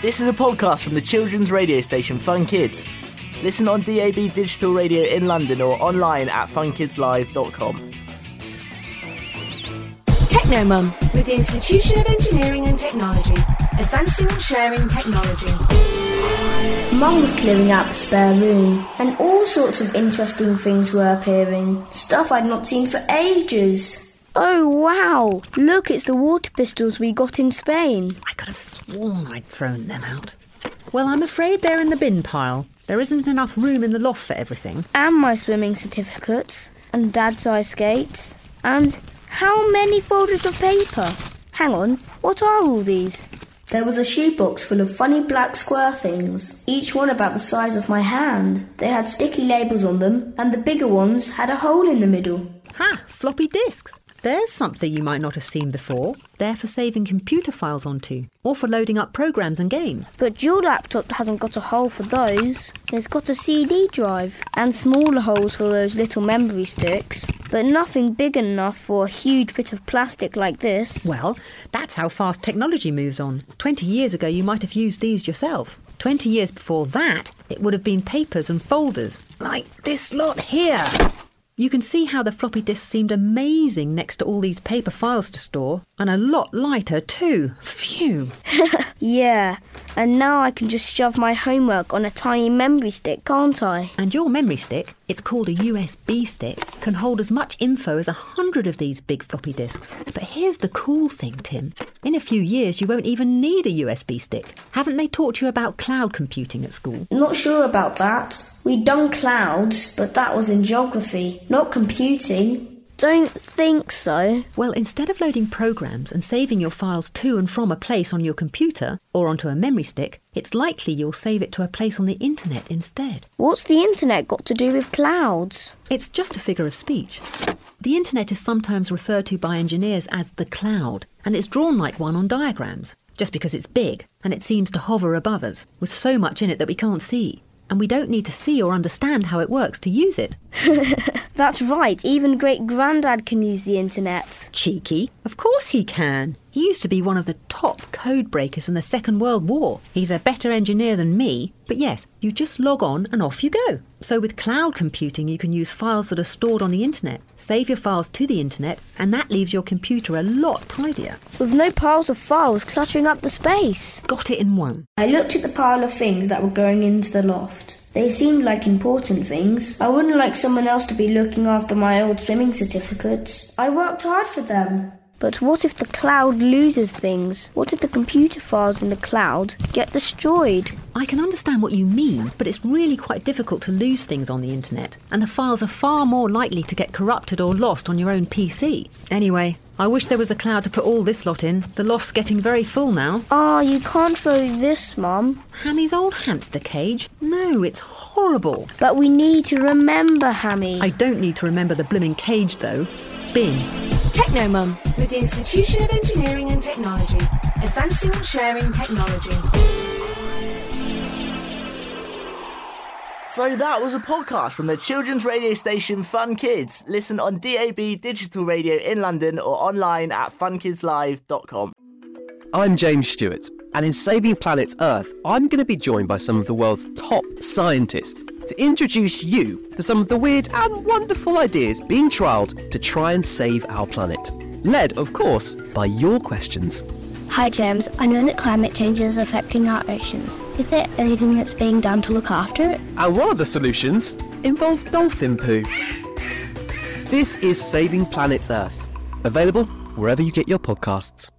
This is a podcast from the children's radio station Fun Kids. Listen on DAB digital radio in London or online at funkidslive.com. Technomum with the Institution of Engineering and Technology, advancing and sharing technology. Mum was clearing out the spare room, and all sorts of interesting things were appearing. Stuff I'd not seen for ages. Oh wow! Look, it's the water pistols we got in Spain. I could have sworn I'd thrown them out. Well, I'm afraid they're in the bin pile. There isn't enough room in the loft for everything. And my swimming certificates, and Dad's ice skates, and how many folders of paper? Hang on, what are all these? There was a shoebox full of funny black square things, each one about the size of my hand. They had sticky labels on them, and the bigger ones had a hole in the middle. Ha! Floppy disks. There's something you might not have seen before. They're for saving computer files onto, or for loading up programs and games. But your laptop hasn't got a hole for those. It's got a CD drive and smaller holes for those little memory sticks, but nothing big enough for a huge bit of plastic like this. Well, that's how fast technology moves on. 20 years ago, you might have used these yourself. 20 years before that, it would have been papers and folders, like this lot here. You can see how the floppy disk seemed amazing next to all these paper files to store, and a lot lighter too. Phew. Yeah, and now I can just shove my homework on a tiny memory stick, can't I? And your memory stick, it's called a USB stick, can hold as much info as a hundred of these big floppy disks. But here's the cool thing, Tim. In a few years, you won't even need a USB stick. Haven't they taught you about cloud computing at school? Not sure about that. We'd done clouds, but that was in geography, not computing. Don't think so. Well, instead of loading programs and saving your files to and from a place on your computer or onto a memory stick, it's likely you'll save it to a place on the internet instead. What's the internet got to do with clouds? It's just a figure of speech. The internet is sometimes referred to by engineers as the cloud, and it's drawn like one on diagrams, just because it's big and it seems to hover above us, with so much in it that we can't see. And we don't need to see or understand how it works to use it. That's right, even great granddad can use the internet. Cheeky. Of course he can. He used to be one of the top code breakers in the Second World War. He's a better engineer than me. But yes, you just log on and off you go. So with cloud computing, you can use files that are stored on the internet, save your files to the internet, and that leaves your computer a lot tidier. With no piles of files cluttering up the space. Got it in one. I looked at the pile of things that were going into the loft. They seemed like important things. I wouldn't like someone else to be looking after my old swimming certificates. I worked hard for them. But what if the cloud loses things? What if the computer files in the cloud get destroyed? I can understand what you mean, but it's really quite difficult to lose things on the internet, and the files are far more likely to get corrupted or lost on your own PC. Anyway, I wish there was a cloud to put all this lot in. The loft's getting very full now. Ah, you can't throw this, Mum. Hammy's old hamster cage? No, it's horrible. But we need to remember Hammy. I don't need to remember the blimmin' cage, though. Bin. Technomum with the Institution of Engineering and Technology, advancing and sharing technology. So that was a podcast from the children's radio station Fun Kids. Listen on DAB digital radio in London or online at funkidslive.com. I'm James Stewart, and in Saving Planet Earth, I'm going to be joined by some of the world's top scientists to introduce you to some of the weird and wonderful ideas being trialled to try and save our planet. Led, of course, by your questions. Hi, James. I know that climate change is affecting our oceans. Is there anything that's being done to look after it? And one of the solutions involves dolphin poo. This is Saving Planet Earth, available wherever you get your podcasts.